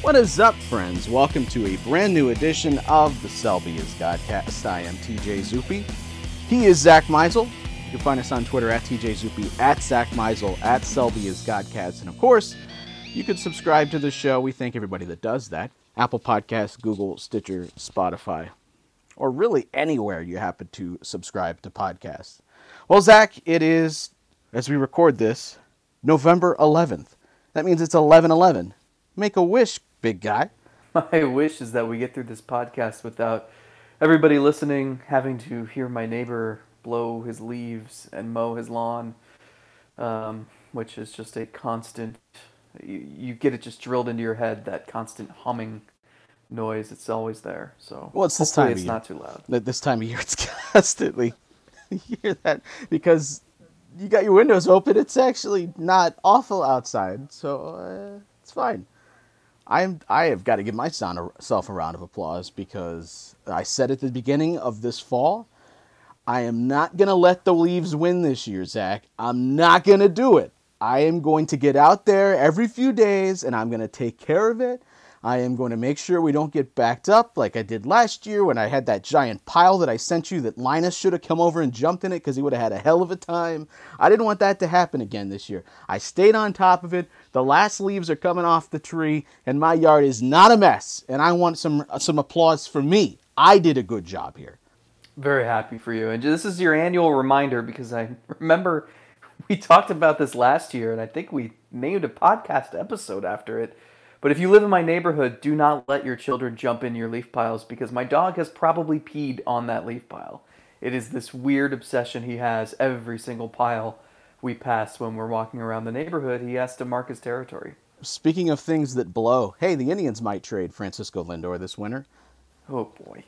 What is up, friends? Welcome to a brand new edition of the Selby is Godcast. I am TJ Zuppe. He is Zack Meisel. You can find us on Twitter at TJ Zuppe, at Zack Meisel, at Selby is Godcast. And of course, you can subscribe to the show. We thank everybody that does that. Apple Podcasts, Google, Stitcher, Spotify, or really anywhere you happen to subscribe to podcasts. Well, Zack, it is, as we record this, November 11th. That means it's 11 11. Make a wish, big guy. My wish is that we get through this podcast without everybody listening having to hear my neighbor blow his leaves and mow his lawn, um, which is just a constant. You, you get it just drilled into your head that constant humming noise. It's always there. So Well, it's this time of it's not too loud. At this time of year, it's constantly you hear that because you got your windows open. It's actually not awful outside, so uh, it's fine. I'm I have got to give myself a round of applause because I said at the beginning of this fall, I am not gonna let the leaves win this year, Zack. I'm not gonna do it. I am going to get out there every few days and I'm gonna take care of it. I am going to make sure we don't get backed up like I did last year when I had that giant pile that I sent you that Linus should have come over and jumped in it because he would have had a hell of a time. I didn't want that to happen again this year. I stayed on top of it. The last leaves are coming off the tree, and my yard is not a mess. And I want some some applause for me. I did a good job here. Very happy for you. And this is your annual reminder because I remember we talked about this last year and I think we named a podcast episode after it. But if you live in my neighborhood, do not let your children jump in your leaf piles because my dog has probably peed on that leaf pile. It is this weird obsession he has every single pile we pass when we're walking around the neighborhood. He has to mark his territory. Speaking of things that blow, hey, the Indians might trade Francisco Lindor this winter, Oh boy.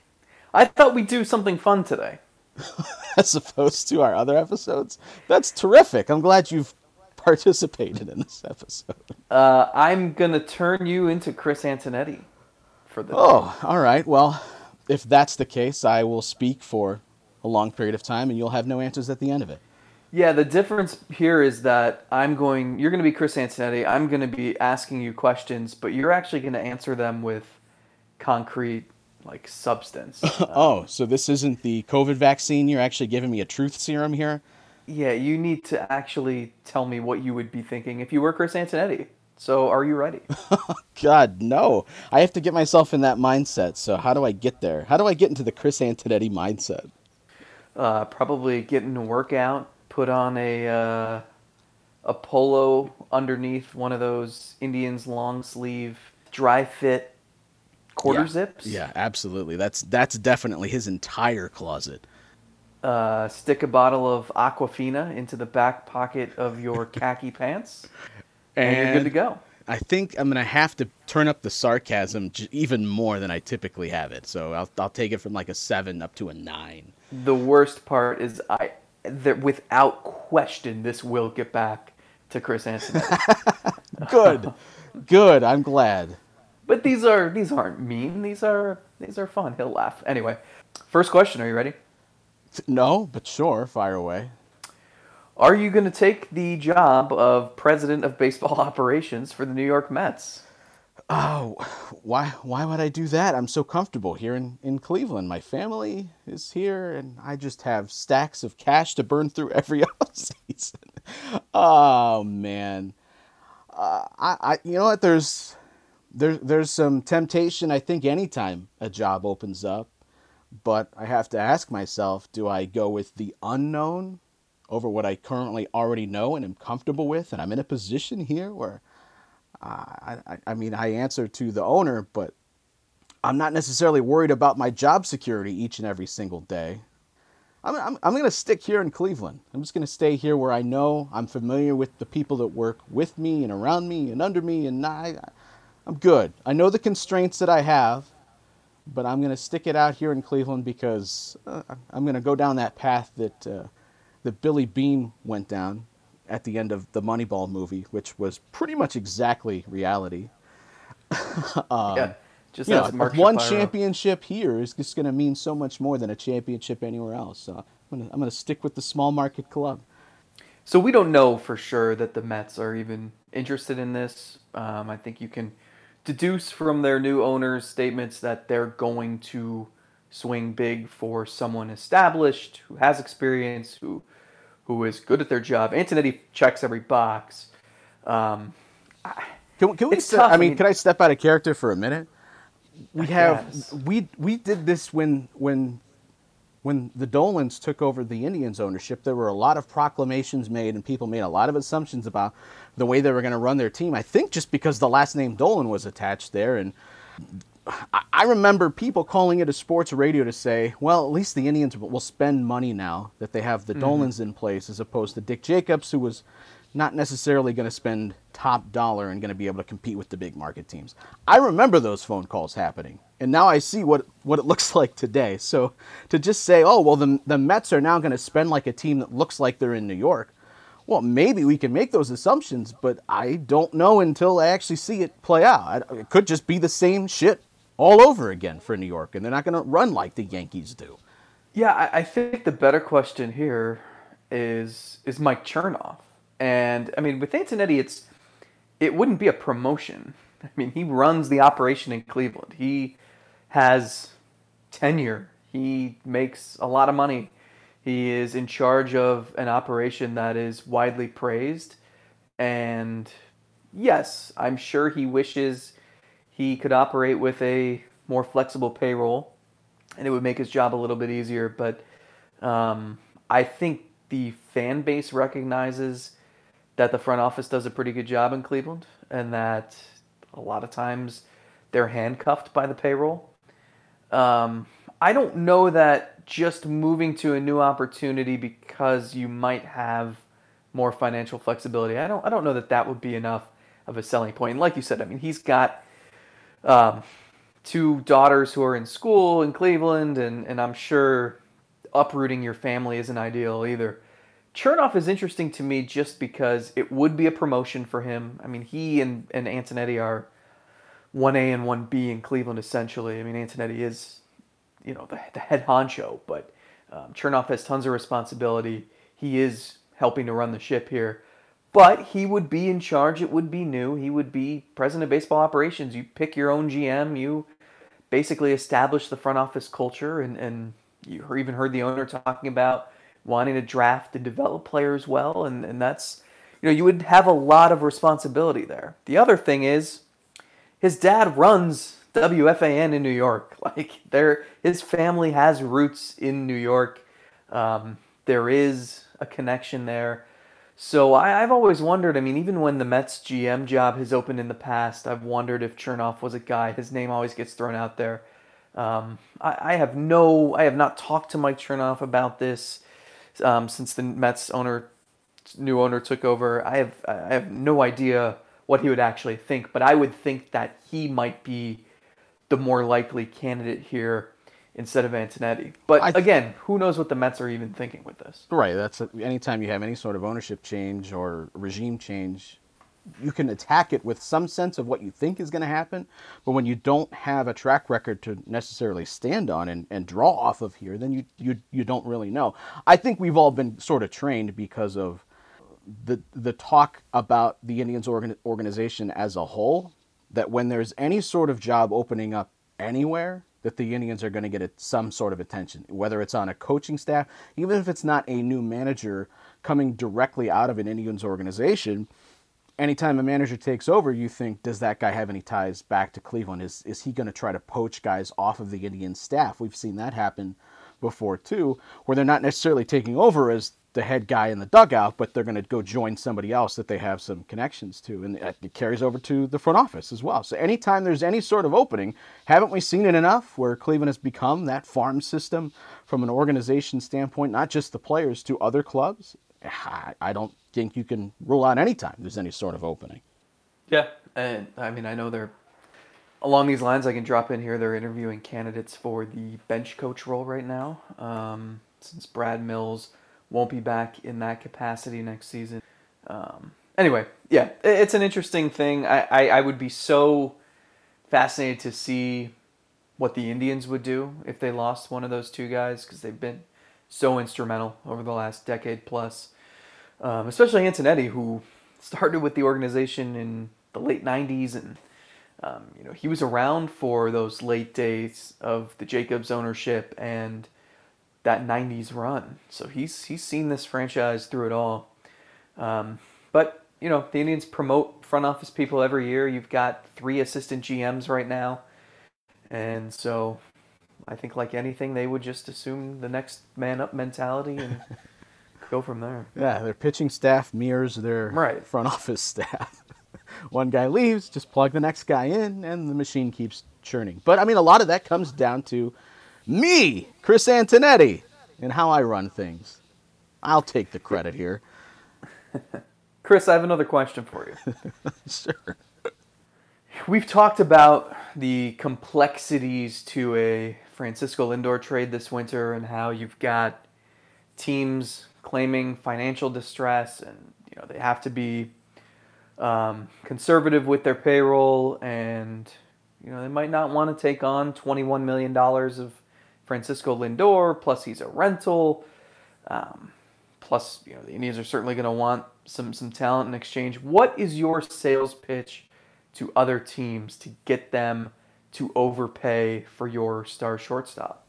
I thought we'd do something fun today. as opposed to our other episodes. That's terrific. I'm glad you've participated in this episode. Uh, I'm going to turn you into Chris Antonetti for the Oh, all right. Well, if that's the case, I will speak for a long period of time and you'll have no answers at the end of it. Yeah, the difference here is that I'm going. You're going to be Chris Antonetti. I'm going to be asking you questions, but you're actually going to answer them with concrete, like substance. Oh, so this isn't the COVID vaccine. You're actually giving me a truth serum here? Yeah, you need to actually tell me what you would be thinking if you were Chris Antonetti. So, are you ready? God, no. I have to get myself in that mindset. So, how do I get there? How do I get into the Chris Antonetti mindset? Uh, probably getting a workout. Put on a uh, a polo underneath one of those Indians long sleeve dry fit quarter yeah. zips. Yeah, absolutely. That's that's definitely his entire closet. Uh, stick a bottle of Aquafina into the back pocket of your khaki pants, and, you're good to go. I think I'm gonna have to turn up the sarcasm j- even more than I typically have it. So I'll I'll take it from like a seven up to a nine. The worst part is I that without question this will get back to Chris Antonetti. Good, good. I'm glad. but these are these aren't mean. These are these are fun. He'll laugh. Anyway, first question. Are you ready? No, but sure, fire away. Are you going to take the job of president of baseball operations for the New York Mets? Oh, why why would I do that? I'm so comfortable here in, in Cleveland. My family is here, and I just have stacks of cash to burn through every offseason. Oh man, uh, I, I you know what? There's there, there's some temptation. I think anytime a job opens up, but I have to ask myself: Do I go with the unknown over what I currently already know and am comfortable with? And I'm in a position here where uh, I, I, I mean, I answer to the owner, but I'm not necessarily worried about my job security each and every single day. I'm, I'm, I'm going to stick here in Cleveland. I'm just going to stay here where I know I'm familiar with the people that work with me and around me and under me, and I, I'm good. I know the constraints that I have, but I'm going to stick it out here in Cleveland because uh, I'm going to go down that path that, uh, that Billy Beane went down at the end of the Moneyball movie, which was pretty much exactly reality. um, yeah, just you know, one Shapiro. championship here is just going to mean so much more than a championship anywhere else. So I'm going to I'm going to stick with the small market club. So we don't know for sure that the Mets are even interested in this. Um, I think you can deduce from their new owners' statements that they're going to swing big for someone established who has experience, who who is good at their job. Antonetti checks every box. Um, can, can we? It's Step, tough, I mean, can I step out of character for a minute? We have guess. we we did this when when when the Dolans took over the Indians ownership. There were a lot of proclamations made, and people made a lot of assumptions about the way they were going to run their team. I think just because the last name Dolan was attached there, and I- remember people calling it a sports radio to say, well, at least the Indians will spend money now that they have the mm-hmm. Dolans in place, as opposed to Dick Jacobs, who was not necessarily going to spend top dollar and going to be able to compete with the big market teams. I remember those phone calls happening, and now I see what, what it looks like today. So to just say, oh, well, the, the Mets are now going to spend like a team that looks like they're in New York, well, maybe we can make those assumptions, but I don't know until I actually see it play out. It could just be the same shit all over again for New York, and they're not going to run like the Yankees do. Yeah, I, think the better question here is is Mike Chernoff, and I mean with Antonetti, it's it wouldn't be a promotion. I mean he runs the operation in Cleveland. He has tenure. He makes a lot of money. He is in charge of an operation that is widely praised, and yes, I'm sure he wishes he could operate with a more flexible payroll and it would make his job a little bit easier. But um, I think the fan base recognizes that the front office does a pretty good job in Cleveland, and that a lot of times they're handcuffed by the payroll. Um, I don't know that just moving to a new opportunity because you might have more financial flexibility. I don't. I don't know that that would be enough of a selling point. And like you said, I mean, he's got um, two daughters who are in school in Cleveland, and, and I'm sure uprooting your family isn't ideal either. Chernoff is interesting to me just because it would be a promotion for him. I mean, he and, and Antonetti are 1A and 1B in Cleveland, essentially. I mean, Antonetti is, you know, the, the head honcho, but um, Chernoff has tons of responsibility. He is helping to run the ship here. But he would be in charge. It would be new. He would be president of baseball operations. You pick your own GM. You basically establish the front office culture. And, and you even heard the owner talking about wanting to draft and develop players well. And, and that's, you know, you would have a lot of responsibility there. The other thing is, his dad runs WFAN in New York. Like there, his family has roots in New York. Um, there is a connection there. So I, I've always wondered. I mean, even when the Mets GM job has opened in the past, I've wondered if Chernoff was a guy. His name always gets thrown out there. Um, I, I have no, I have not talked to Mike Chernoff about this um, since the Mets owner, new owner took over. I have, I have no idea what he would actually think, but I would think that he might be the more likely candidate here instead of Antonetti. But th- again, who knows what the Mets are even thinking with this? Right. That's anytime you have any sort of ownership change or regime change, you can attack it with some sense of what you think is going to happen. But when you don't have a track record to necessarily stand on and, and draw off of here, then you, you you don't really know. I think we've all been sort of trained because of the the talk about the Indians organ, organization as a whole. That when there's any sort of job opening up anywhere, that the Indians are going to get some sort of attention, whether it's on a coaching staff, even if it's not a new manager coming directly out of an Indians organization. Anytime a manager takes over, you think, does that guy have any ties back to Cleveland? Is is he going to try to poach guys off of the Indian staff? We've seen that happen before too, where they're not necessarily taking over as the head guy in the dugout, but they're going to go join somebody else that they have some connections to, and it carries over to the front office as well. So anytime there's any sort of opening, haven't we seen it enough where Cleveland has become that farm system from an organization standpoint, not just the players to other clubs? I don't think you can rule out any time there's any sort of opening. Yeah, and I mean, I know they're along these lines. I can drop in here. They're interviewing candidates for the bench coach role right now, um, since Brad Mills won't be back in that capacity next season. Um, anyway, yeah, it's an interesting thing. I, I, I would be so fascinated to see what the Indians would do if they lost one of those two guys because they've been so instrumental over the last decade plus. Um, especially Antonetti, who started with the organization in the late '90s and Um, you know, he was around for those late days of the Jacobs ownership and that '90s run, so he's he's seen this franchise through it all. Um, but you know, the Indians promote front office people every year. You've got three assistant GMs right now, and so I think like anything, they would just assume the next man up mentality and go from there. Yeah, their pitching staff mirrors their Right. front office staff. One guy leaves, just plug the next guy in, and the machine keeps churning. But I mean, a lot of that comes down to me, Chris Antonetti, and how I run things. I'll take the credit here. Chris, I have another question for you. Sure. We've talked about the complexities to a Francisco Lindor trade this winter and how you've got teams claiming financial distress and you know they have to be um, conservative with their payroll and you know they might not want to take on 21 million dollars of Francisco Lindor plus he's a rental um, plus you know the Indians are certainly going to want some some talent in exchange what is your sales pitch to other teams to get them to overpay for your star shortstop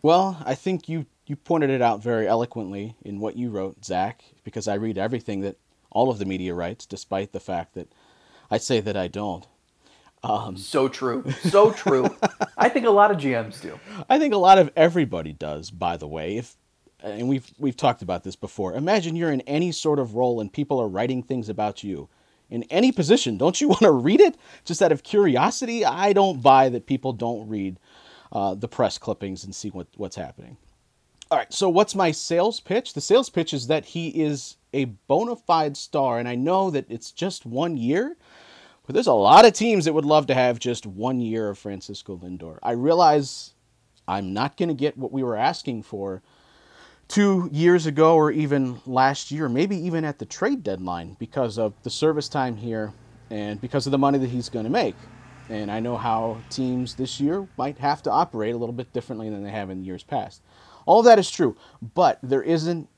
Well, I think you, you pointed it out very eloquently in what you wrote, Zack, because I read everything that all of the media writes, despite the fact that I say that I don't. So true so true i think a lot of gms do I think a lot of everybody does, by the way. If and we've we've talked about this before. Imagine you're in any sort of role and people are writing things about you in any position. Don't you want to read it just out of curiosity? I don't buy that people don't read uh, the press clippings and see what, what's happening. All right, so what's my sales pitch? The sales pitch is that he is a bona fide star, and I know that it's just one year, but there's a lot of teams that would love to have just one year of Francisco Lindor. I realize I'm not going to get what we were asking for two years ago or even last year, maybe even at the trade deadline because of the service time here and because of the money that he's going to make. And I know how teams this year might have to operate a little bit differently than they have in years past. All that is true, but there isn't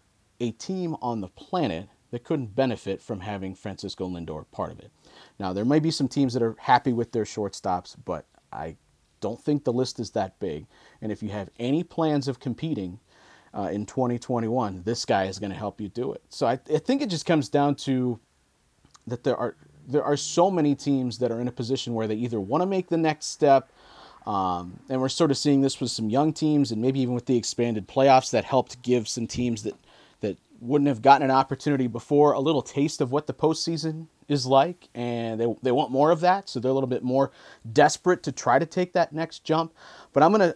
a team on the planet that couldn't benefit from having Francisco Lindor part of it. Now, there may be some teams that are happy with their shortstops, but I don't think the list is that big. And if you have any plans of competing uh, in 2021, this guy is going to help you do it. So I, I think it just comes down to that there are there are so many teams that are in a position where they either want to make the next step, um, and we're sort of seeing this with some young teams, and maybe even with the expanded playoffs that helped give some teams that that wouldn't have gotten an opportunity before a little taste of what the postseason is like, and they they want more of that, so they're a little bit more desperate to try to take that next jump. But I'm gonna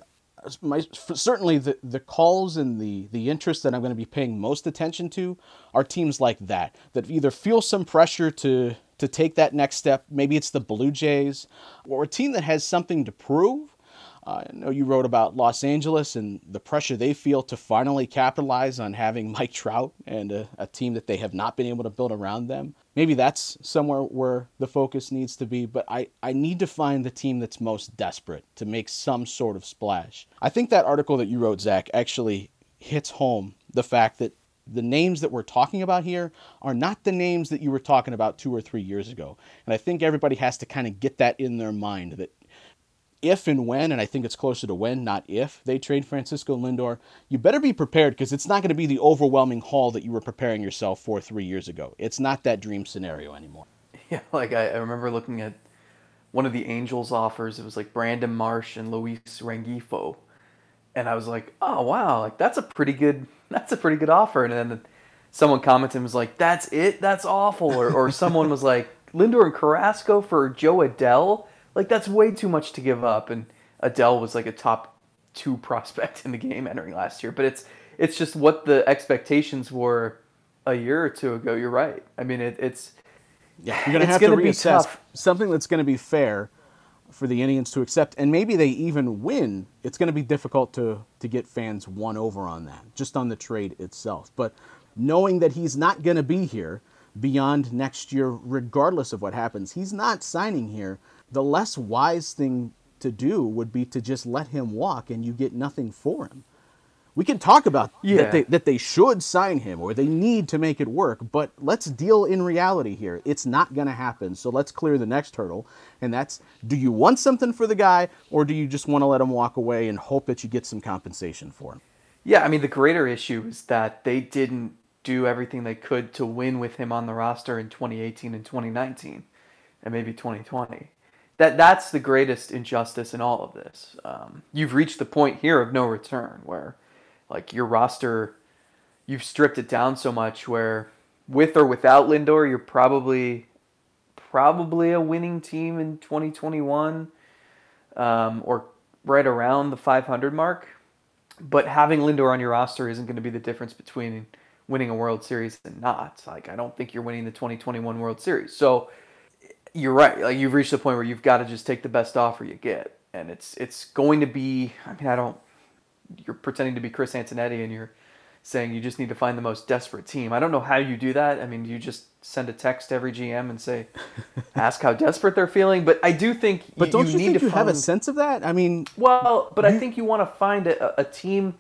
my certainly the the calls and the the interest that I'm going to be paying most attention to are teams like that that either feel some pressure to to take that next step. Maybe it's the Blue Jays or a team that has something to prove. I know you wrote about Los Angeles and the pressure they feel to finally capitalize on having Mike Trout and a, a team that they have not been able to build around them. Maybe that's somewhere where the focus needs to be, but I, I need to find the team that's most desperate to make some sort of splash. I think that article that you wrote, Zack, actually hits home the fact that the names that we're talking about here are not the names that you were talking about two or three years ago. And I think everybody has to kind of get that in their mind that if and when, and I think it's closer to when, not if, they trade Francisco Lindor, you better be prepared because it's not going to be the overwhelming haul that you were preparing yourself for three years ago. It's not that dream scenario anymore. Yeah, like I, I remember looking at one of the Angels offers. It was like Brandon Marsh and Luis Rengifo, and I was like, oh wow, like that's a pretty good that's a pretty good offer. And then someone commented and was like, that's it, that's awful. Or or someone was like, Lindor and Carrasco for Jo Adell, like that's way too much to give up. And Adell was like a top two prospect in the game entering last year. But it's it's just what the expectations were a year or two ago. You're right. I mean, it, it's Yeah, you're going to have gonna to be reassess something that's going to be fair for the Indians to accept, and maybe they even win. It's going to be difficult to to get fans won over on that, just on the trade itself. But knowing that he's not going to be here beyond next year, regardless of what happens, he's not signing here. The less wise thing to do would be to just let him walk, and you get nothing for him. we can talk about Yeah. that they that they should sign him or they need to make it work, but let's deal in reality here. It's not going to happen. So let's clear the next hurdle, and that's do you want something for the guy or do you just want to let him walk away and hope that you get some compensation for him? Yeah, I mean the greater issue is that they didn't do everything they could to win with him on the roster in 2018 and 2019, and maybe 2020. That that's the greatest injustice in all of this. Um, you've reached the point here of no return, where like your roster, you've stripped it down so much where with or without Lindor, you're probably probably a winning team in 2021, um, or right around the 500 mark but having Lindor on your roster isn't going to be the difference between winning a World Series and not. Like I don't think you're winning the 2021 World Series. So you're right. Like you've reached the point where you've got to just take the best offer you get, and it's it's going to be. I mean, I don't. You're pretending to be Chris Antonetti, and you're saying you just need to find the most desperate team. I don't know how you do that. I mean, you just send a text to every GM and say, ask how desperate they're feeling. But I do think. But don't you, need think to you have a sense of that? I mean, well, but I think you want to find a, a team,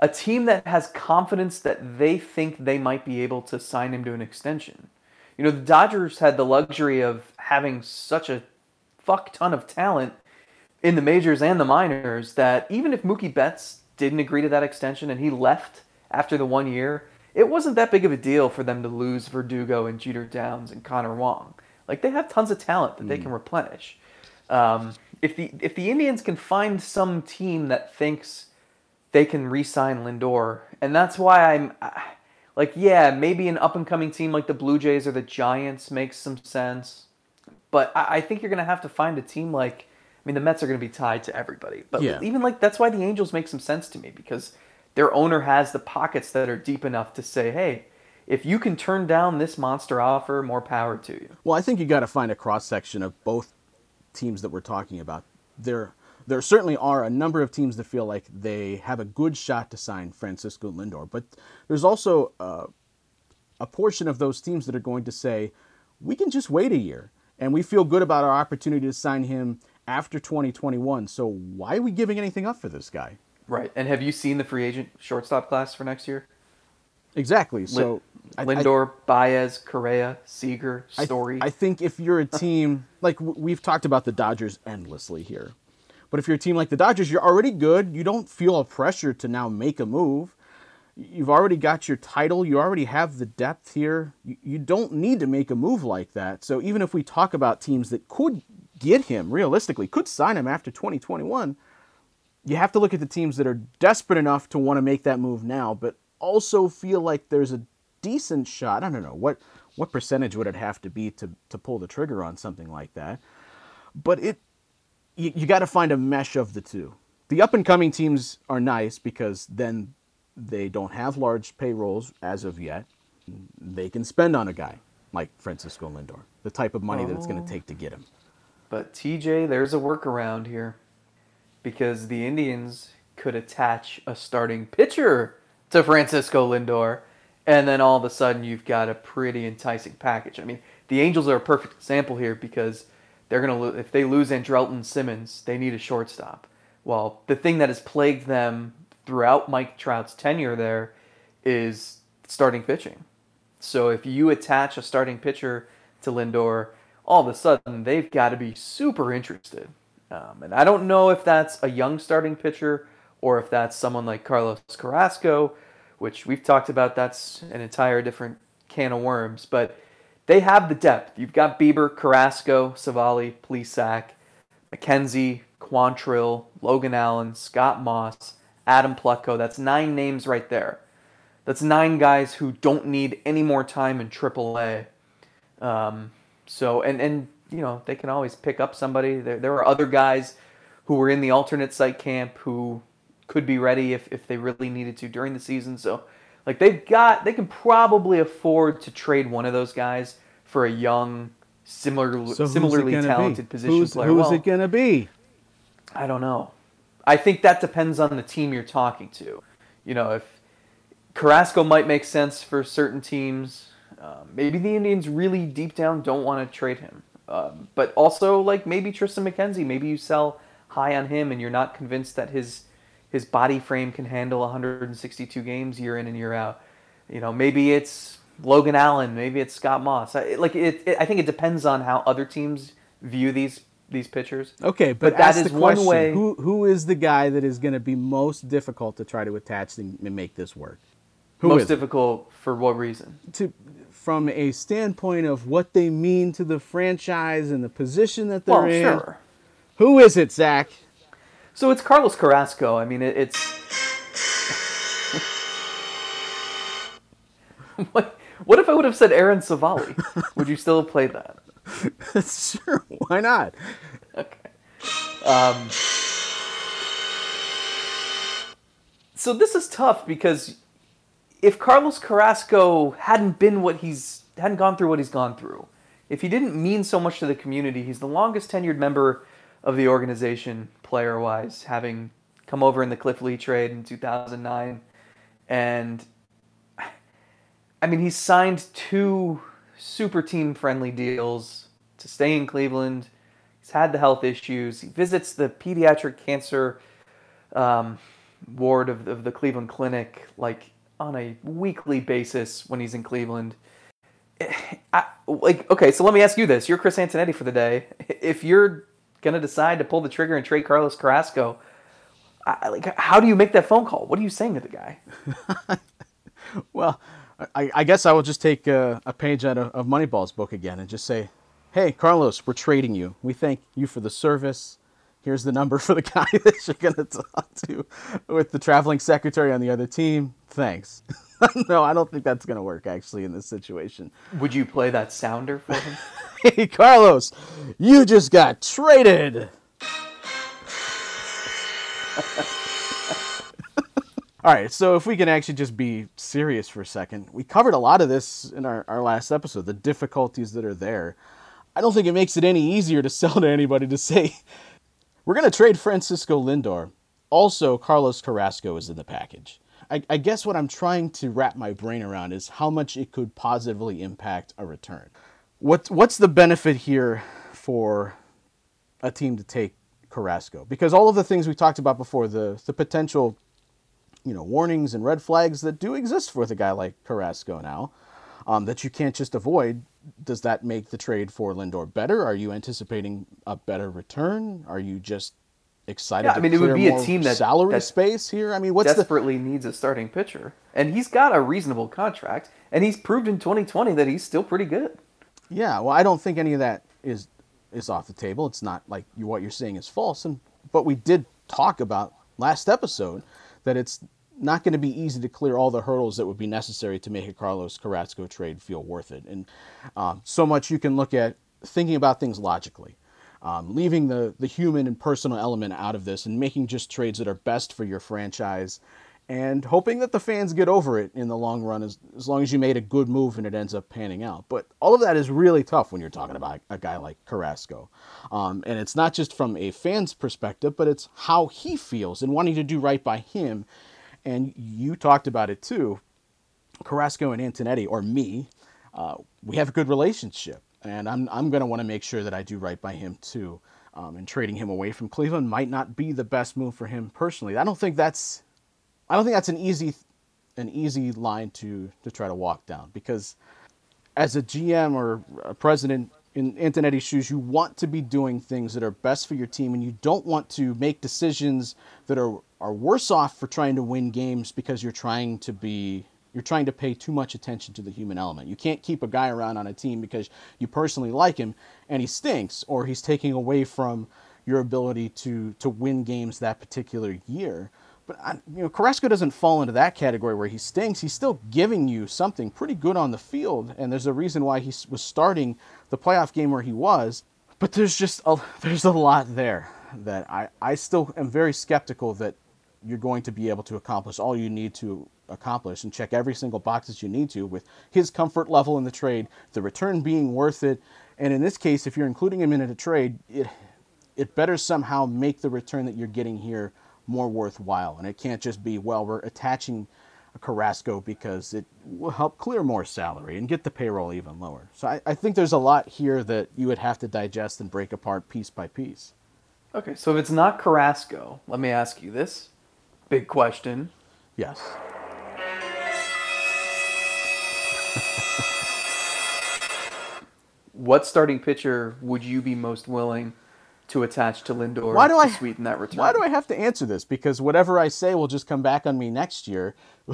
a team that has confidence that they think they might be able to sign him to an extension. You know, the Dodgers had the luxury of having such a fuck ton of talent in the majors and the minors that even if Mookie Betts didn't agree to that extension and he left after the one year, it wasn't that big of a deal for them to lose Verdugo and Jeter Downs and Connor Wong. Like they have tons of talent that they can replenish. Um, if the if the Indians can find some team that thinks they can re-sign Lindor, and that's why I'm I- like, yeah, maybe an up and coming team like the Blue Jays or the Giants makes some sense, but I, I think you're gonna have to find a team like. I mean, the Mets are going to be tied to everybody, but Yeah. even like that's why the Angels make some sense to me because their owner has the pockets that are deep enough to say, hey, if you can turn down this monster offer, more power to you. Well, I think you got to find a cross section of both teams that we're talking about. There, there certainly are a number of teams that feel like they have a good shot to sign Francisco Lindor, but there's also uh, a portion of those teams that are going to say, we can just wait a year, and we feel good about our opportunity to sign him after 2021. So why are we giving anything up for this guy? Right. And have you seen the free agent shortstop class for next year? Exactly. So I- I- Lindor, Baez, Correa, Seager, I- Story. I, think if you're a team like we've talked about the Dodgers endlessly here, but if you're a team like the Dodgers, you're already good. You don't feel a pressure to now make a move. You've already got your title. You already have the depth here. You, don't need to make a move like that. So even if we talk about teams that could get him realistically, could sign him after 2021, you have to look at the teams that are desperate enough to want to make that move now, but also feel like there's a decent shot. I don't know what what percentage would it have to be to to pull the trigger on something like that. But it you, you got to find a mesh of the two. The up and coming teams are nice because then they don't have large payrolls as of yet. They can spend on a guy like Francisco Lindor, the type of money that it's going to oh. take to get him. But TJ, there's a workaround here. Because the Indians could attach a starting pitcher to Francisco Lindor, and then all of a sudden you've got a pretty enticing package. I mean, the Angels are a perfect example here because they're gonna lo- if they lose Andrelton Simmons, they need a shortstop. Well, the thing that has plagued them throughout Mike Trout's tenure there is starting pitching. So if you attach a starting pitcher to Lindor, all of a sudden they've got to be super interested. Um, and I don't know if that's a young starting pitcher or if that's someone like Carlos Carrasco, which we've talked about. That's an entire different can of worms. But they have the depth. You've got Bieber, Carrasco, Civale, Plesac, McKenzie, Quantrill, Logan Allen, Scott Moss, Adam Plutko. That's nine names right there. That's nine guys who don't need any more time in AAA. Um, so and and you know they can always pick up somebody. There there are other guys who were in the alternate site camp who could be ready if, if they really needed to during the season. So like they've got they can probably afford to trade one of those guys for a young, similar So similarly talented be? position who's, player. Who's Well, it going to be? I don't know. I think that depends on the team you're talking to. You know, if Carrasco might make sense for certain teams, um, maybe the Indians really deep down don't want to trade him. Um, but also, like maybe Tristan McKenzie, maybe you sell high on him and you're not convinced that his his body frame can handle 162 games year in and year out. You know, maybe it's Logan Allen, maybe it's Scott Moss. I, like it, it, I think it depends on how other teams view these these pitchers. Okay, but, but that is one way. Who who is the guy that is going to be most difficult to try to attach and make this work? Who most difficult for what reason? To from a standpoint of what they mean to the franchise and the position that they're well, in. Sure. Who is it, Zack? So it's Carlos Carrasco. I mean, it, it's. what, what if I would have said Aaron Civale? would you still have played that? sure, why not? Okay. Um, so this is tough because if Carlos Carrasco hadn't been what he's hadn't gone through what he's gone through, if he didn't mean so much to the community, he's the longest tenured member of the organization player wise, having come over in the Cliff Lee trade in 2009. And I mean, he's signed two super team friendly deals to stay in Cleveland. He's had the health issues. He visits the pediatric cancer um, ward of, of the Cleveland Clinic like on a weekly basis when he's in Cleveland. I, like, okay, so let me ask you this: You're Chris Antonetti for the day. If you're gonna decide to pull the trigger and trade Carlos Carrasco, I, like, how do you make that phone call? What are you saying to the guy? well, I, I, guess I will just take a, a page out of, of, Moneyball's book again and just say, "Hey, Carlos, we're trading you. We thank you for the service. Here's the number for the guy that you're gonna talk to with the traveling secretary on the other team. Thanks." no, I don't think that's gonna work actually in this situation. Would you play that sounder for him? hey, Carlos, you just got traded. All right, so if we can actually just be serious for a second, we covered a lot of this in our, our last episode, the difficulties that are there. I don't think it makes it any easier to sell to anybody to say, we're going to trade Francisco Lindor. Also, Carlos Carrasco is in the package. I, I guess what I'm trying to wrap my brain around is how much it could positively impact a return. What, what's the benefit here for a team to take Carrasco? Because all of the things we talked about before, the, the potential you know warnings and red flags that do exist for a guy like Carrasco now um, that you can't just avoid. Does that make the trade for Lindor better? Are you anticipating a better return? Are you just excited? Yeah, I mean, it would be a team that salary that space here. I mean, what's desperately the... needs a starting pitcher, and he's got a reasonable contract, and he's proved in 2020 that he's still pretty good. Yeah, well, I don't think any of that is is off the table. It's not like you, what you're saying is false, and but we did talk about last episode that it's not going to be easy to clear all the hurdles that would be necessary to make a Carlos Carrasco trade feel worth it. And um, so much you can look at thinking about things logically, um, leaving the, the human and personal element out of this and making just trades that are best for your franchise and hoping that the fans get over it in the long run as, as long as you made a good move and it ends up panning out. But all of that is really tough when you're talking about a guy like Carrasco. Um, and it's not just from a fan's perspective, but it's how he feels and wanting to do right by him and you talked about it too. Carrasco and Antonetti, or me, uh, we have a good relationship, and I'm I'm going to want to make sure that I do right by him too. Um, and trading him away from Cleveland might not be the best move for him personally. I don't think that's I don't think that's an easy an easy line to to try to walk down because as a GM or a president in Antonetti's shoes, you want to be doing things that are best for your team, and you don't want to make decisions that are are worse off for trying to win games because you're trying to be you're trying to pay too much attention to the human element. You can't keep a guy around on a team because you personally like him and he stinks or he's taking away from your ability to to win games that particular year. But you know, Carrasco doesn't fall into that category where he stinks. He's still giving you something pretty good on the field, and there's a reason why he was starting the playoff game where he was. But there's just a, there's a lot there that I, I still am very skeptical that you're going to be able to accomplish all you need to accomplish and check every single box that you need to with his comfort level in the trade, the return being worth it. And in this case, if you're including him in a trade, it it better somehow make the return that you're getting here more worthwhile. And it can't just be, well, we're attaching a Carrasco because it will help clear more salary and get the payroll even lower. So I, I think there's a lot here that you would have to digest and break apart piece by piece. Okay, so if it's not Carrasco, let me ask you this big question. Yes. What starting pitcher would you be most willing to attach to Lindor Why do I- sweeten that return? Why do I have to answer this? Because whatever I say will just come back on me next year.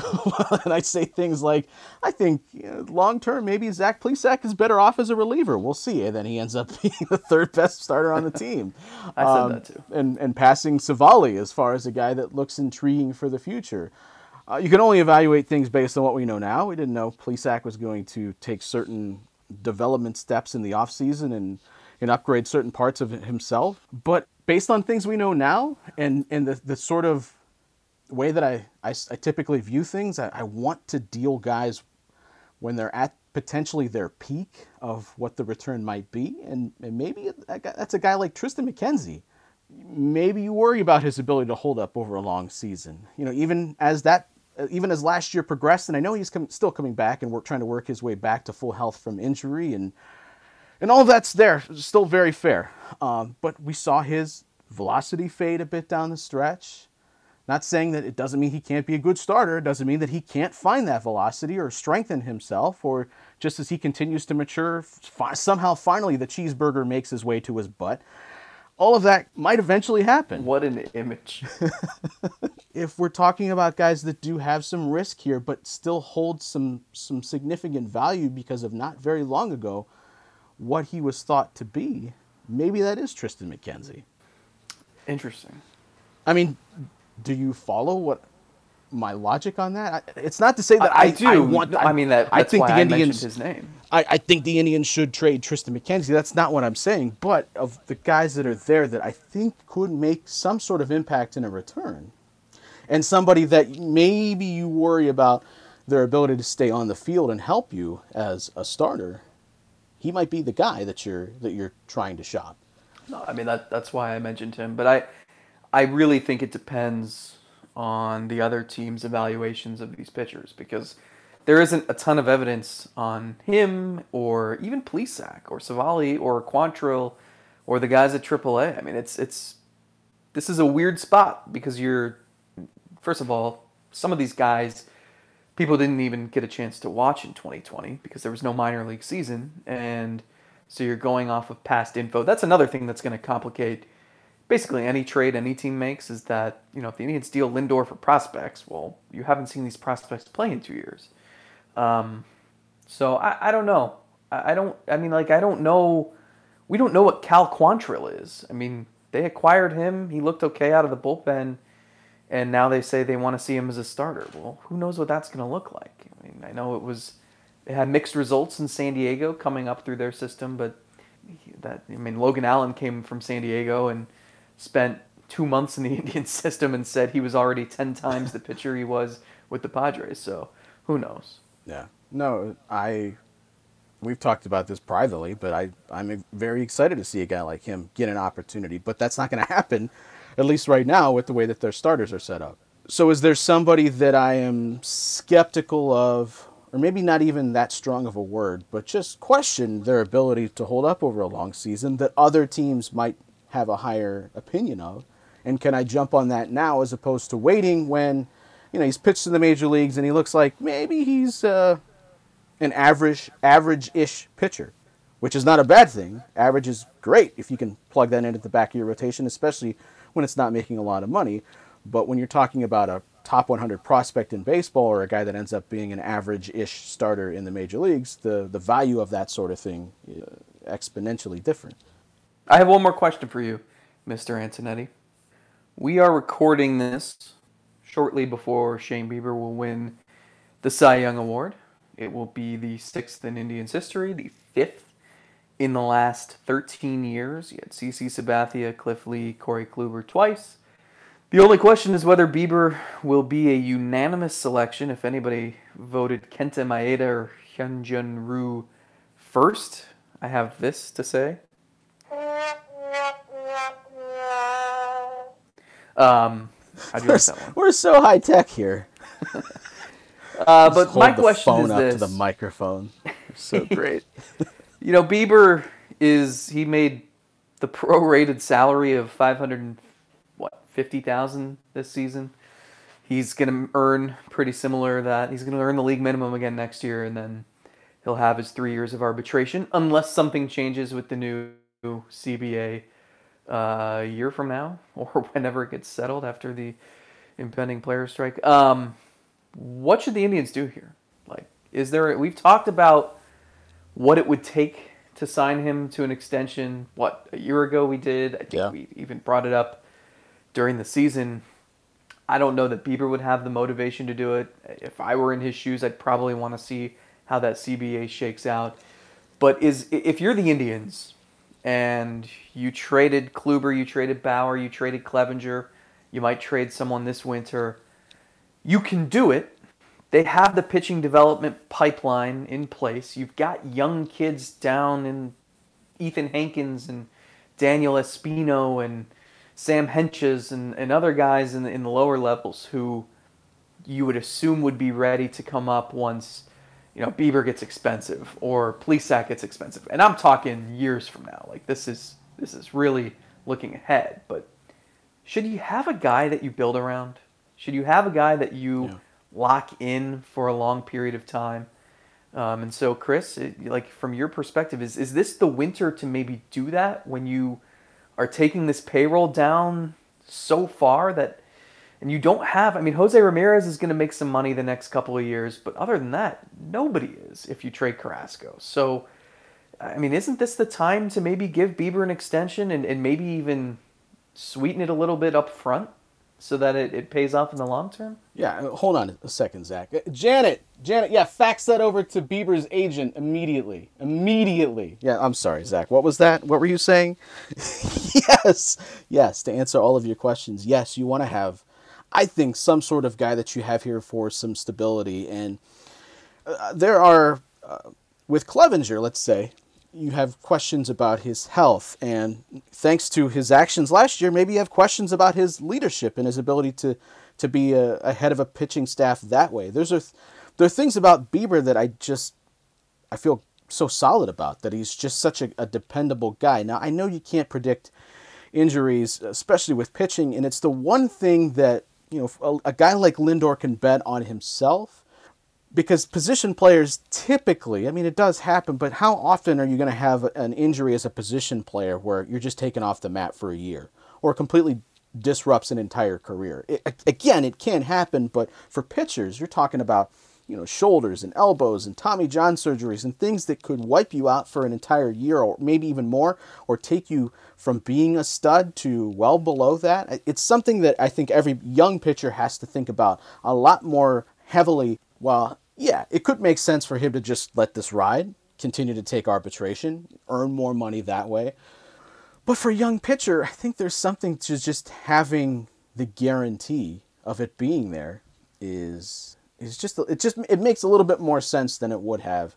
and I say things like, I think you know, long term, maybe Zach Plesac is better off as a reliever. We'll see. And then he ends up being the third best starter on the team. I said that too. And, and passing Civale as far as a guy that looks intriguing for the future. Uh, you can only evaluate things based on what we know now. We didn't know Plesac was going to take certain development steps in the offseason and, and upgrade certain parts of himself. But based on things we know now and, and the, the sort of way that I, I, I typically view things, I, I want to deal guys when they're at potentially their peak of what the return might be. And, and maybe that's a guy like Tristan McKenzie maybe you worry about his ability to hold up over a long season. You know, even as that, even as last year progressed, and I know he's com- still coming back and we're trying to work his way back to full health from injury, and and all that's there, still very fair. Um, but we saw his velocity fade a bit down the stretch. Not saying that it doesn't mean he can't be a good starter. It doesn't mean that he can't find that velocity or strengthen himself, or just as he continues to mature, fi- somehow finally the cheeseburger makes his way to his butt. All of that might eventually happen. What an image. If we're talking about guys that do have some risk here, but still hold some some significant value because of not very long ago what he was thought to be, maybe that is Tristan McKenzie. Interesting. I mean, do you follow what my logic on that? It's not to say that I, I, I do. I want. I, mean that. I think the Indians. his name. I, I think the Indians should trade Tristan McKenzie. That's not what I'm saying. But of the guys that are there that I think could make some sort of impact in a return, and somebody that maybe you worry about their ability to stay on the field and help you as a starter, he might be the guy that you're that you're trying to shop. No, I mean that that's why I mentioned him. But I I really think it depends on the other team's evaluations of these pitchers because there isn't a ton of evidence on him or even Plesac or Civale or Quantrill or the guys at AAA. I mean it's it's this is a weird spot because you're first of all, some of these guys people didn't even get a chance to watch in 2020 because there was no minor league season and so you're going off of past info. That's another thing that's going to complicate basically any trade any team makes is that, you know, if the Indians deal Lindor for prospects, well, you haven't seen these prospects play in 2 years. Um, so I, I don't know. I, I don't I mean like I don't know we don't know what Cal Quantrill is. I mean, they acquired him, he looked okay out of the bullpen and now they say they want to see him as a starter. Well, who knows what that's going to look like? I mean, I know it was it had mixed results in San Diego coming up through their system, but that I mean, Logan Allen came from San Diego and spent two months in the Indian system and said he was already ten times the pitcher he was with the Padres. So who knows? Yeah. No, I. We've talked about this privately, but I I'm very excited to see a guy like him get an opportunity. But that's not going to happen, at least right now, with the way that their starters are set up. So is there somebody that I am skeptical of, or maybe not even that strong of a word, but just question their ability to hold up over a long season that other teams might have a higher opinion of? And can I jump on that now as opposed to waiting when, you know, he's pitched in the major leagues and he looks like maybe he's uh, an average, average-ish pitcher, which is not a bad thing. Average is great if you can plug that into the back of your rotation, especially when it's not making a lot of money. But when you're talking about a top 100 prospect in baseball or a guy that ends up being an average-ish starter in the major leagues, the the value of that sort of thing is exponentially different. I have one more question for you, Mr. Antonetti. We are recording this shortly before Shane Bieber will win the Cy Young Award. It will be the sixth in Indians history, the fifth in the last 13 years. You had CC Sabathia, Cliff Lee, Corey Kluber twice. The only question is whether Bieber will be a unanimous selection if anybody voted Kenta Maeda or Hyunjin Ryu first. I have this to say. Um, I do like that one. We're so high tech here. Uh, but hold my the question phone is up this: to the microphone. So great. You know, Bieber is he made the prorated salary of five hundred what fifty thousand this season. he's going to earn pretty similar that he's going to earn the league minimum again next year, and then he'll have his three years of arbitration unless something changes with the new CBA uh, a year from now or whenever it gets settled after the impending player strike. Um, what should the Indians do here? Like, is there? We've talked about what it would take to sign him to an extension. What a year ago we did. I think Yeah. we even brought it up during the season. I don't know that Bieber would have the motivation to do it. If I were in his shoes, I'd probably want to see how that CBA shakes out. But is if you're the Indians and you traded Kluber, you traded Bauer, you traded Clevinger, you might trade someone this winter. You can do it. They have the pitching development pipeline in place. You've got young kids down in Ethan Hankins and Daniel Espino and Sam Hentges and, and other guys in the, in the lower levels who you would assume would be ready to come up once you know Bieber gets expensive or Plesac gets expensive. And I'm talking years from now. Like this is this is really looking ahead. But should you have a guy that you build around? Should you have a guy that you Yeah. Lock in for a long period of time? Um, and so, Chris, it, like from your perspective, is is this the winter to maybe do that when you are taking this payroll down so far that, and you don't have? I mean, Jose Ramirez is going to make some money the next couple of years, but other than that, nobody is if you trade Carrasco. So, I mean, isn't this the time to maybe give Bieber an extension and, and maybe even sweeten it a little bit up front so that it, it pays off in the long term? Yeah, uh, hold on a second, Zack. Uh, Janet, Janet, yeah, fax that over to Bieber's agent immediately. Immediately. Yeah, I'm sorry, Zack. What was that? What were you saying? yes, yes. To answer all of your questions, yes, you want to have, I think, some sort of guy that you have here for some stability. And uh, there are, uh, with Clevinger, let's say, you have questions about his health, and thanks to his actions last year, maybe you have questions about his leadership and his ability to to be uh, a, a head of a pitching staff that way. There's there are things about Bieber that I just I feel so solid about that he's just such a, a dependable guy. Now I know you can't predict injuries, especially with pitching, and it's the one thing that you know a, a guy like Lindor can bet on himself because position players typically, I mean, it does happen, but how often are you going to have an injury as a position player where you're just taken off the map for a year or completely disrupts an entire career? It, again, it can happen, but for pitchers, you're talking about you know shoulders and elbows and Tommy John surgeries and things that could wipe you out for an entire year or maybe even more or take you from being a stud to well below that. It's something that I think every young pitcher has to think about a lot more heavily well, yeah, it could make sense for him to just let this ride, continue to take arbitration, earn more money that way. But for a young pitcher, I think there's something to just having the guarantee of it being there is is just it just it makes a little bit more sense than it would have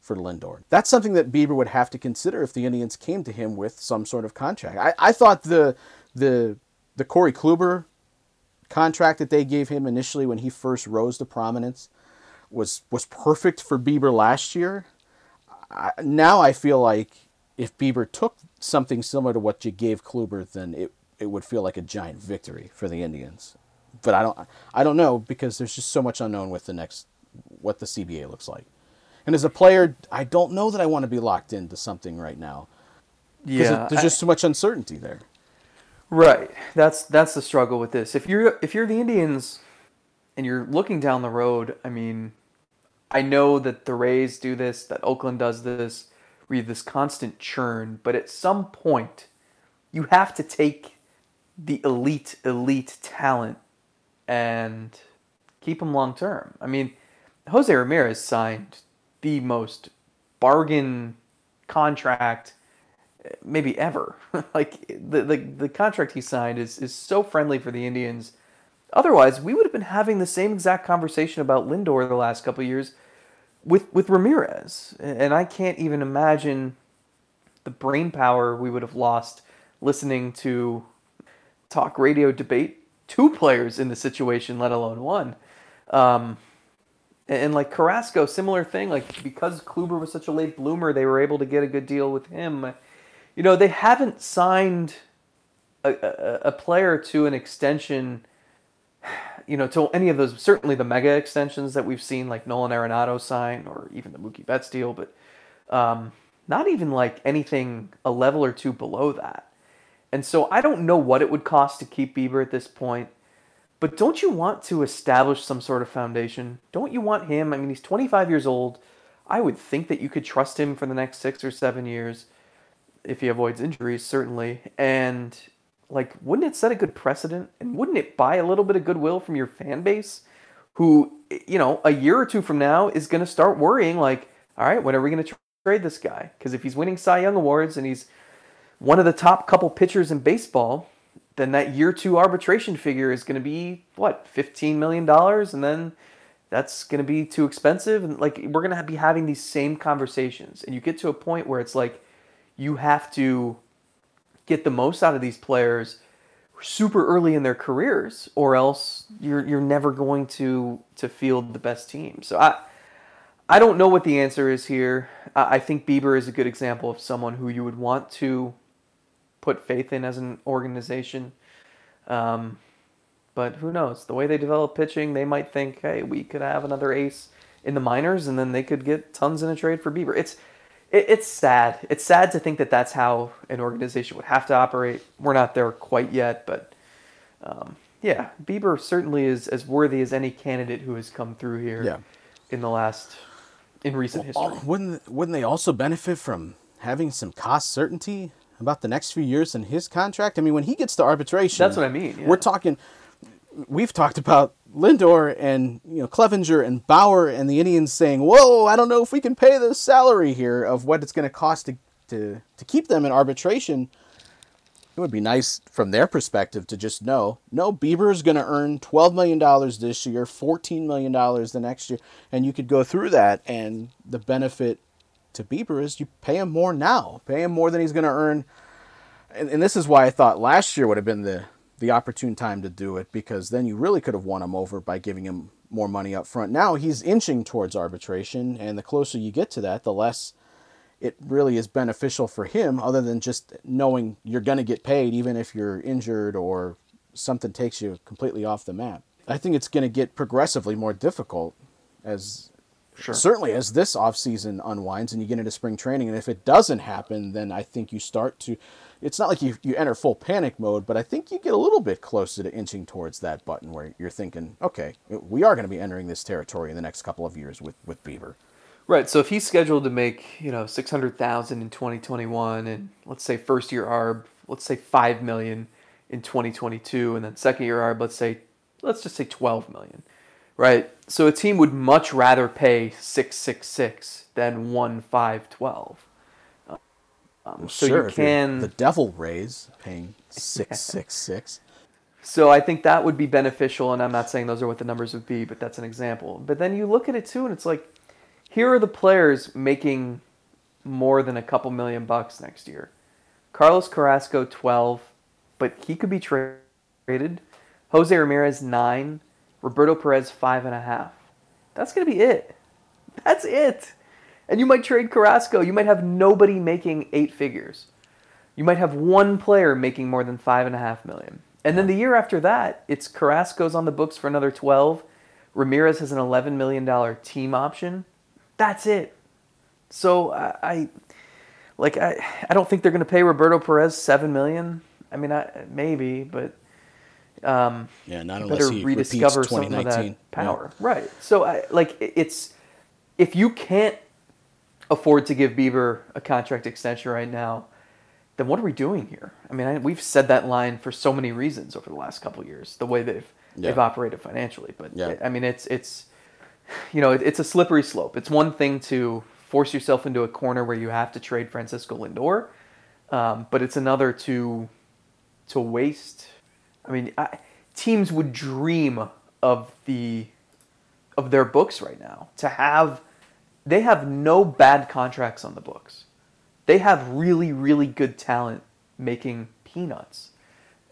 for Lindor. That's something that Bieber would have to consider if the Indians came to him with some sort of contract. I, I thought the the the Corey Kluber contract that they gave him initially when he first rose to prominence was was perfect for Bieber last year. I, now I feel like if Bieber took something similar to what you gave Kluber, then it it would feel like a giant victory for the Indians. But I don't I don't know because there's just so much unknown with the next what the CBA looks like. And as a player, I don't know that I want to be locked into something right now Yeah, there's I- just too much uncertainty there. Right. That's that's the struggle with this. If you're if you're the Indians and you're looking down the road, I mean, I know that the Rays do this, that Oakland does this, you have this constant churn, but at some point you have to take the elite elite talent and keep them long term. I mean, Jose Ramirez signed the most bargain contract eh, maybe ever. like the, the the contract he signed is is so friendly for the Indians. Otherwise, we would have been having the same exact conversation about Lindor the last couple years with with Ramirez, and I can't even imagine the brain power we would have lost listening to talk radio debate two players in the situation, let alone one. Um, and, and like Carrasco, similar thing. Like because Kluber was such a late bloomer, they were able to get a good deal with him. You know, they haven't signed a, a, a player to an extension you know, to any of those, certainly the mega extensions that we've seen, like Nolan Arenado sign or even the Mookie Betts deal, but um, not even like anything a level or two below that. And so I don't know what it would cost to keep Bieber at this point. But don't you want to establish some sort of foundation? Don't you want him? I mean, he's 25 years old. I would think that you could trust him for the next six or seven years if he avoids injuries, certainly. And, like, wouldn't it set a good precedent? And wouldn't it buy a little bit of goodwill from your fan base who, you know, a year or two from now is going to start worrying, like, all right, when are we going to trade this guy? Because if he's winning Cy Young Awards and he's one of the top couple pitchers in baseball, then that year two arbitration figure is going to be what fifteen million dollars, and then that's going to be too expensive. And like we're going to be having these same conversations, and you get to a point where it's like you have to get the most out of these players super early in their careers, or else you're you're never going to to field the best team. So I. I don't know what the answer is here. I think Bieber is a good example of someone who you would want to put faith in as an organization. Um, but who knows? The way they develop pitching, they might think, hey, we could have another ace in the minors, and then they could get tons in a trade for Bieber. It's it, it's sad. It's sad to think that that's how an organization would have to operate. We're not there quite yet, but um, yeah, Bieber certainly is as worthy as any candidate who has come through here Yeah. in the last in recent history. Oh, wouldn't wouldn't they also benefit from having some cost certainty about the next few years in his contract? I mean, when he gets to arbitration, That's what I mean, yeah. We're talking. We've talked about Lindor and you know Clevinger and Bauer and the Indians saying, "Whoa, I don't know if we can pay the salary here of what it's going to cost to to to keep them in arbitration." It would be nice from their perspective to just know, no, Bieber is going to earn twelve million dollars this year, fourteen million dollars the next year, and you could go through that, and the benefit to Bieber is you pay him more now, pay him more than he's going to earn and, and this is why I thought last year would have been the the opportune time to do it because then you really could have won him over by giving him more money up front. Now he's inching towards arbitration, and the closer you get to that, the less it really is beneficial for him, other than just knowing you're going to get paid even if you're injured or something takes you completely off the map. I think it's going to get progressively more difficult as Sure. certainly as this offseason unwinds and you get into spring training and if it doesn't happen then i think you start to it's not like you, you enter full panic mode, but I think you get a little bit closer to inching towards that button where you're thinking, okay, we are going to be entering this territory in the next couple of years with, with Bieber. Right. So if he's scheduled to make, you know, 600,000 in 2021 and let's say first year ARB, let's say 5 million in 2022 and then second year ARB, let's say let's just say 12 million. Right? So a team would much rather pay 666 than 1512. Um, well, so sure, you can the devil rays paying six six six. So I think that would be beneficial, and I'm not saying those are what the numbers would be, but that's an example. But then you look at it too, and it's like, here are the players making more than a couple million bucks next year. Carlos Carrasco, 12, but he could be traded. Jose Ramirez, 9. Roberto Perez, 5.5. That's going to be it. That's it. And you might trade Carrasco. You might have nobody making eight figures. You might have one player making more than five and a half million. And then the year after that, it's Carrasco's on the books for another 12. Ramirez has an $11 million team option. That's it. So I, I like I, I don't think they're going to pay Roberto Perez 7 million. I mean, I, maybe, but um, yeah not better unless he repeats rediscover some of that power. Right. So I like it's if you can't afford to give Bieber a contract extension right now, then what are we doing here? I mean, I, we've said that line for so many reasons over the last couple of years, the way they've they've operated financially. But Yeah. I mean, it's it's you know, it, it's a slippery slope. It's one thing to force yourself into a corner where you have to trade Francisco Lindor, um, but it's another to to waste. I mean, I, teams would dream of the of their books right now to have. They have no bad contracts on the books. They have really, really good talent making peanuts,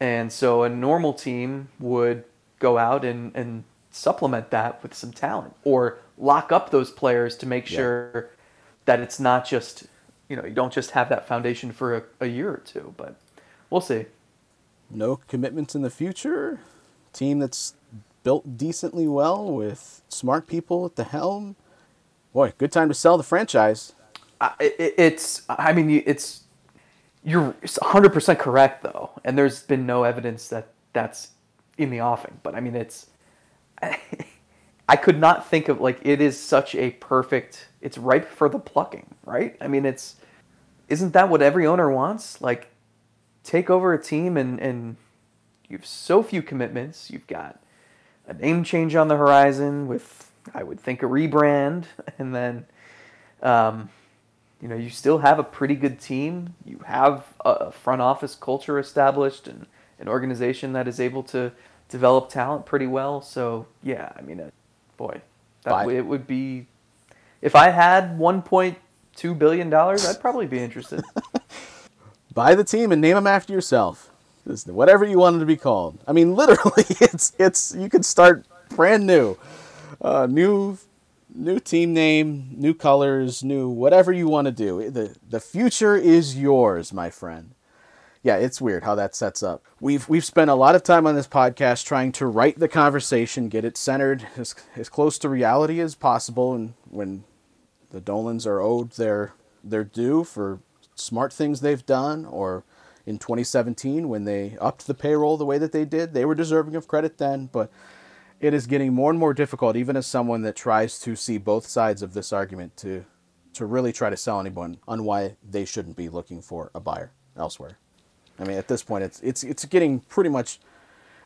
and so a normal team would go out and and supplement that with some talent or lock up those players to make Yeah. sure that it's not just you know you don't just have that foundation for a, a year or two but we'll see no commitments in the future. Team that's built decently well with smart people at the helm. Boy, good time to sell the franchise. I, it, it's I mean it's you're 100% correct though. And there's been no evidence that that's in the offing. But I mean it's I could not think of like it is such a perfect it's ripe for the plucking right? I mean it's isn't that what every owner wants? Like take over a team and and you have so few commitments. You've got a name change on the horizon with I would think a rebrand and then um, you know, you still have a pretty good team. You have a front office culture established and an organization that is able to develop talent pretty well. So yeah, I mean, uh, boy, that it would be if I had 1.2 billion dollars, I'd probably be interested. Buy the team and name them after yourself. Whatever you want it to be called. I mean, literally, it's it's you could start brand new, uh, new new team name, new colors, new whatever you want to do. The the future is yours, my friend. Yeah, it's weird how that sets up. We've we've spent a lot of time on this podcast trying to write the conversation, get it centered as as close to reality as possible, and when the Dolans are owed their their due for smart things they've done, or in 2017 when they upped the payroll the way that they did, they were deserving of credit then, but it is getting more and more difficult, even as someone that tries to see both sides of this argument, to to really try to sell anyone on why they shouldn't be looking for a buyer elsewhere. I mean, at this point, it's it's it's getting pretty much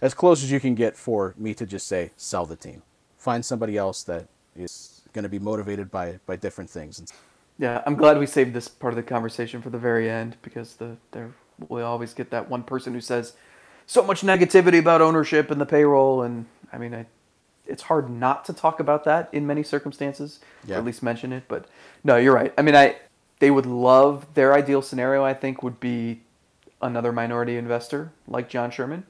as close as you can get for me to just say sell the team, find somebody else that is going to be motivated by by different things. Yeah, I'm glad we saved this part of the conversation for the very end because the there we always get that one person who says so much negativity about ownership and the payroll and I mean, I, it's hard not to talk about that in many circumstances, yeah. or at least mention it. But no, you're right. I mean, I they would love their ideal scenario. I think would be another minority investor like John Sherman,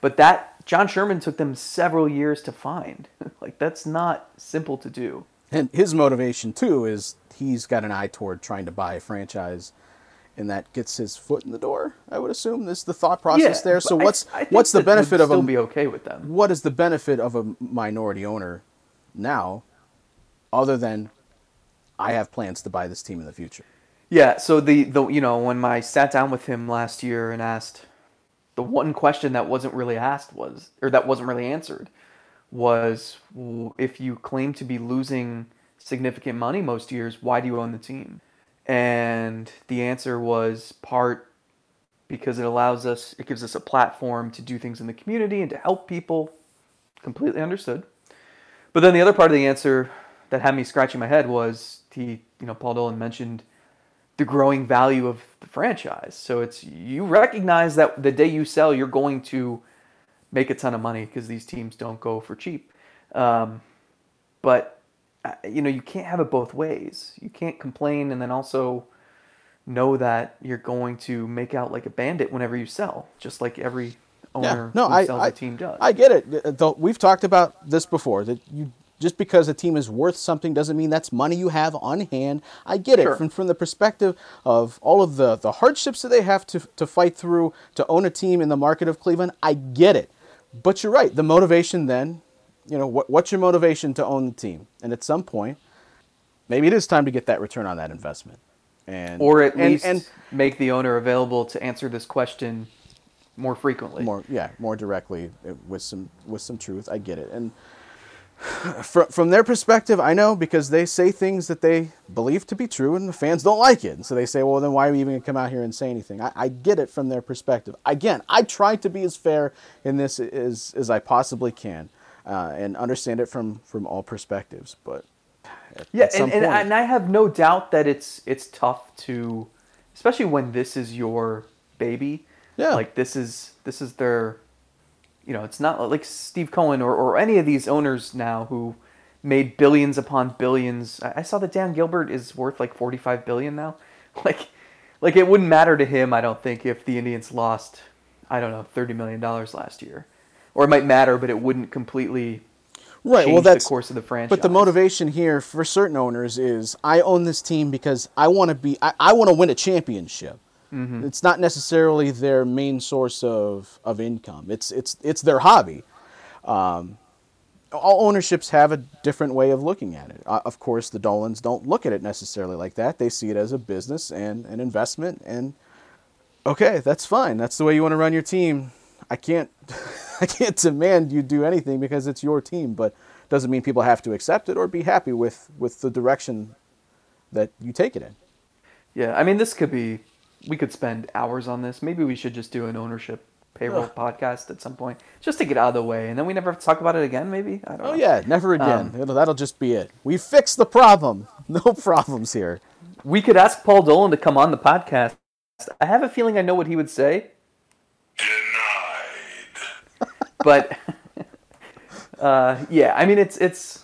but that John Sherman took them several years to find. like that's not simple to do. And his motivation too is he's got an eye toward trying to buy a franchise and that gets his foot in the door. I would assume this is the thought process yeah, there. So what's I, I what's the benefit of a be okay with them? What is the benefit of a minority owner now, other than I have plans to buy this team in the future? Yeah. So the the you know when I sat down with him last year and asked the one question that wasn't really asked was or that wasn't really answered was if you claim to be losing significant money most years, why do you own the team? And the answer was part because it allows us, it gives us a platform to do things in the community and to help people. Completely understood. But then the other part of the answer that had me scratching my head was he, you know, Paul Dolan mentioned the growing value of the franchise. So it's you recognize that the day you sell, you're going to make a ton of money because these teams don't go for cheap. Um, but you know, you can't have it both ways. You can't complain and then also know that you're going to make out like a bandit whenever you sell, just like every owner yeah, no, I, sells I, a team does. I get it. We've talked about this before that you just because a team is worth something doesn't mean that's money you have on hand. I get sure. it from, from the perspective of all of the, the hardships that they have to, to fight through to own a team in the market of Cleveland. I get it. But you're right. The motivation then you know, what, what's your motivation to own the team? And at some point, maybe it is time to get that return on that investment. And, or at and, least and, make the owner available to answer this question more frequently. More, yeah, more directly uh, with some with some truth. I get it, and from from their perspective, I know because they say things that they believe to be true, and the fans don't like it, and so they say, "Well, then why are we even gonna come out here and say anything?" I, I get it from their perspective. Again, I try to be as fair in this as as I possibly can uh, and understand it from from all perspectives. But at, yeah, at and, and, and I have no doubt that it's it's tough to, especially when this is your baby. Yeah, like this is this is their, you know, it's not like Steve Cohen or or any of these owners now who made billions upon billions. I saw that Dan Gilbert is worth like 45 billion now. Like like it wouldn't matter to him, I don't think, if the Indians lost, I don't know, 30 million dollars last year or it might matter, but it wouldn't completely right. well, that's the course of the franchise. But the motivation here for certain owners is I own this team because I want to be I, I want to win a championship. Mm-hmm. It's not necessarily their main source of, of income. It's it's it's their hobby. Um, all ownerships have a different way of looking at it. Uh, of course, the Dolans don't look at it necessarily like that. They see it as a business and an investment. And okay, that's fine. That's the way you want to run your team. I can't, I can't demand you do anything because it's your team. But doesn't mean people have to accept it or be happy with with the direction that you take it in. Yeah, I mean, this could be. We could spend hours on this. Maybe we should just do an ownership payroll Ugh. podcast at some point, just to get out of the way, and then we never have to talk about it again. Maybe I don't. Oh know. yeah, never again. Um, that'll just be it. We fixed the problem. No problems here. We could ask Paul Dolan to come on the podcast. I have a feeling I know what he would say. But uh, yeah, I mean it's it's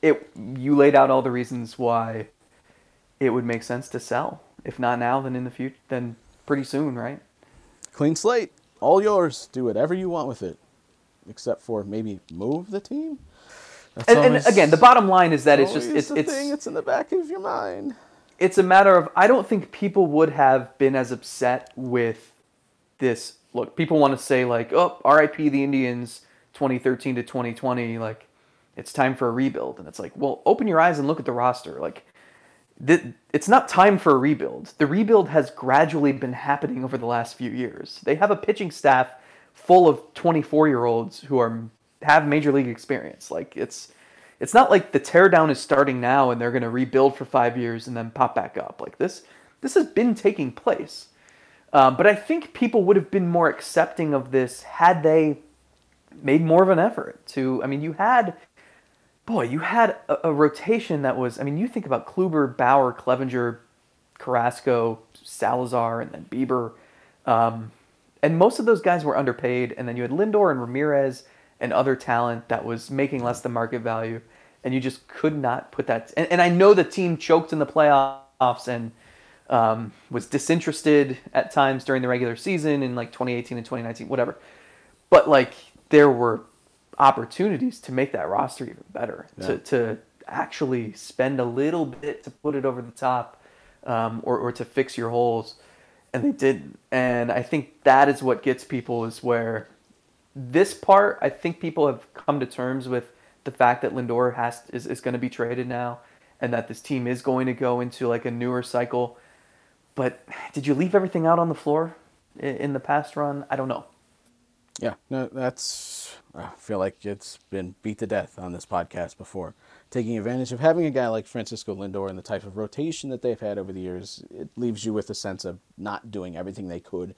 it. You laid out all the reasons why it would make sense to sell. If not now, then in the future, then pretty soon, right? Clean slate all yours. Do whatever you want with it, except for maybe move the team. And, and, again, the bottom line is that it's just it's it's thing. it's in the back of your mind. It's a matter of I don't think people would have been as upset with this. Look, people want to say like, "Oh, R.I.P. the Indians, 2013 to 2020." Like, it's time for a rebuild, and it's like, well, open your eyes and look at the roster. Like, it's not time for a rebuild. The rebuild has gradually been happening over the last few years. They have a pitching staff full of 24 year olds who are have major league experience. Like it's it's not like the teardown is starting now and they're going to rebuild for five years and then pop back up. Like this this has been taking place. Um, but I think people would have been more accepting of this had they made more of an effort to. I mean, you had boy, you had a, a, rotation that was. I mean, you think about Kluber, Bauer, Clevinger, Carrasco, Salazar, and then Bieber, um, and most of those guys were underpaid. And then you had Lindor and Ramirez and other talent that was making less than market value, and you just could not put that. And, and I know the team choked in the playoffs and. Um, was disinterested at times during the regular season in like 2018 and 2019, whatever. But like there were opportunities to make that roster even better, yeah. to, to actually spend a little bit to put it over the top um, or, or to fix your holes. And they didn't. And I think that is what gets people is where this part, I think people have come to terms with the fact that Lindor has is, is going to be traded now and that this team is going to go into like a newer cycle. But did you leave everything out on the floor in the past run? I don't know. Yeah, no, that's I feel like it's been beat to death on this podcast before. Taking advantage of having a guy like Francisco Lindor and the type of rotation that they've had over the years, it leaves you with a sense of not doing everything they could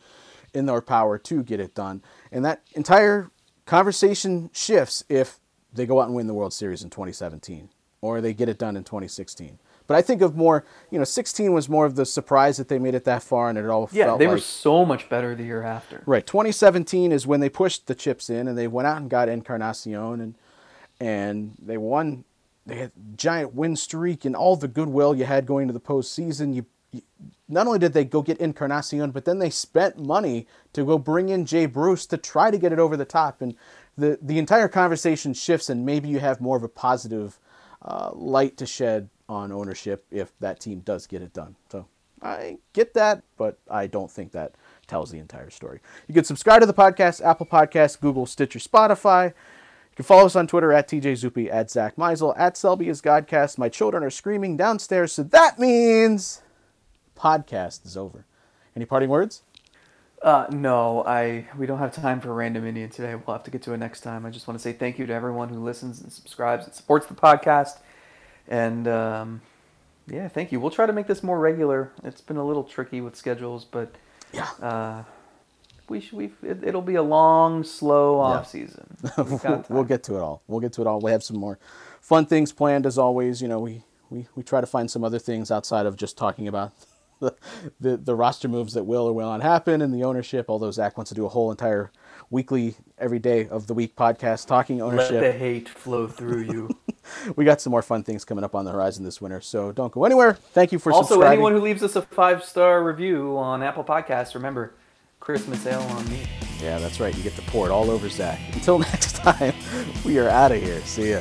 in their power to get it done. And that entire conversation shifts if they go out and win the World Series in 2017 or they get it done in 2016. But I think of more, you know, 16 was more of the surprise that they made it that far, and it all yeah, they like, were so much better the year after. Right, 2017 is when they pushed the chips in, and they went out and got Encarnacion, and and they won. They had giant win streak and all the goodwill you had going to the postseason. You, you not only did they go get Encarnacion, but then they spent money to go bring in Jay Bruce to try to get it over the top, and the the entire conversation shifts, and maybe you have more of a positive uh, light to shed on ownership if that team does get it done. So I get that, but I don't think that tells the entire story. You can subscribe to the podcast, Apple Podcasts, Google, Stitcher, Spotify. You can follow us on Twitter at TJ Zuppe, at Zack Meisel, at Selby is Godcast. My children are screaming downstairs, so that means podcast is over. Any parting words? Uh, no, I we don't have time for random Indian today. We'll have to get to it next time. I just want to say thank you to everyone who listens and subscribes and supports the podcast. And um, yeah, thank you. We'll try to make this more regular. It's been a little tricky with schedules, but yeah, uh, we should. We it, will be a long, slow off yeah. season. we'll, we'll get to it all. We'll get to it all. We have some more fun things planned as always. You know, we we we try to find some other things outside of just talking about. The, the, the roster moves that will or will not happen and the ownership. Although Zack wants to do a whole entire weekly, every day of the week podcast talking ownership. Let the hate flow through you. we got some more fun things coming up on the horizon this winter. So don't go anywhere. Thank you for also anyone who leaves us a five star review on Apple Podcasts. Remember, Christmas ale on me. Yeah, that's right. You get to pour it all over Zack. Until next time, we are out of here. See ya.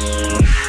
Música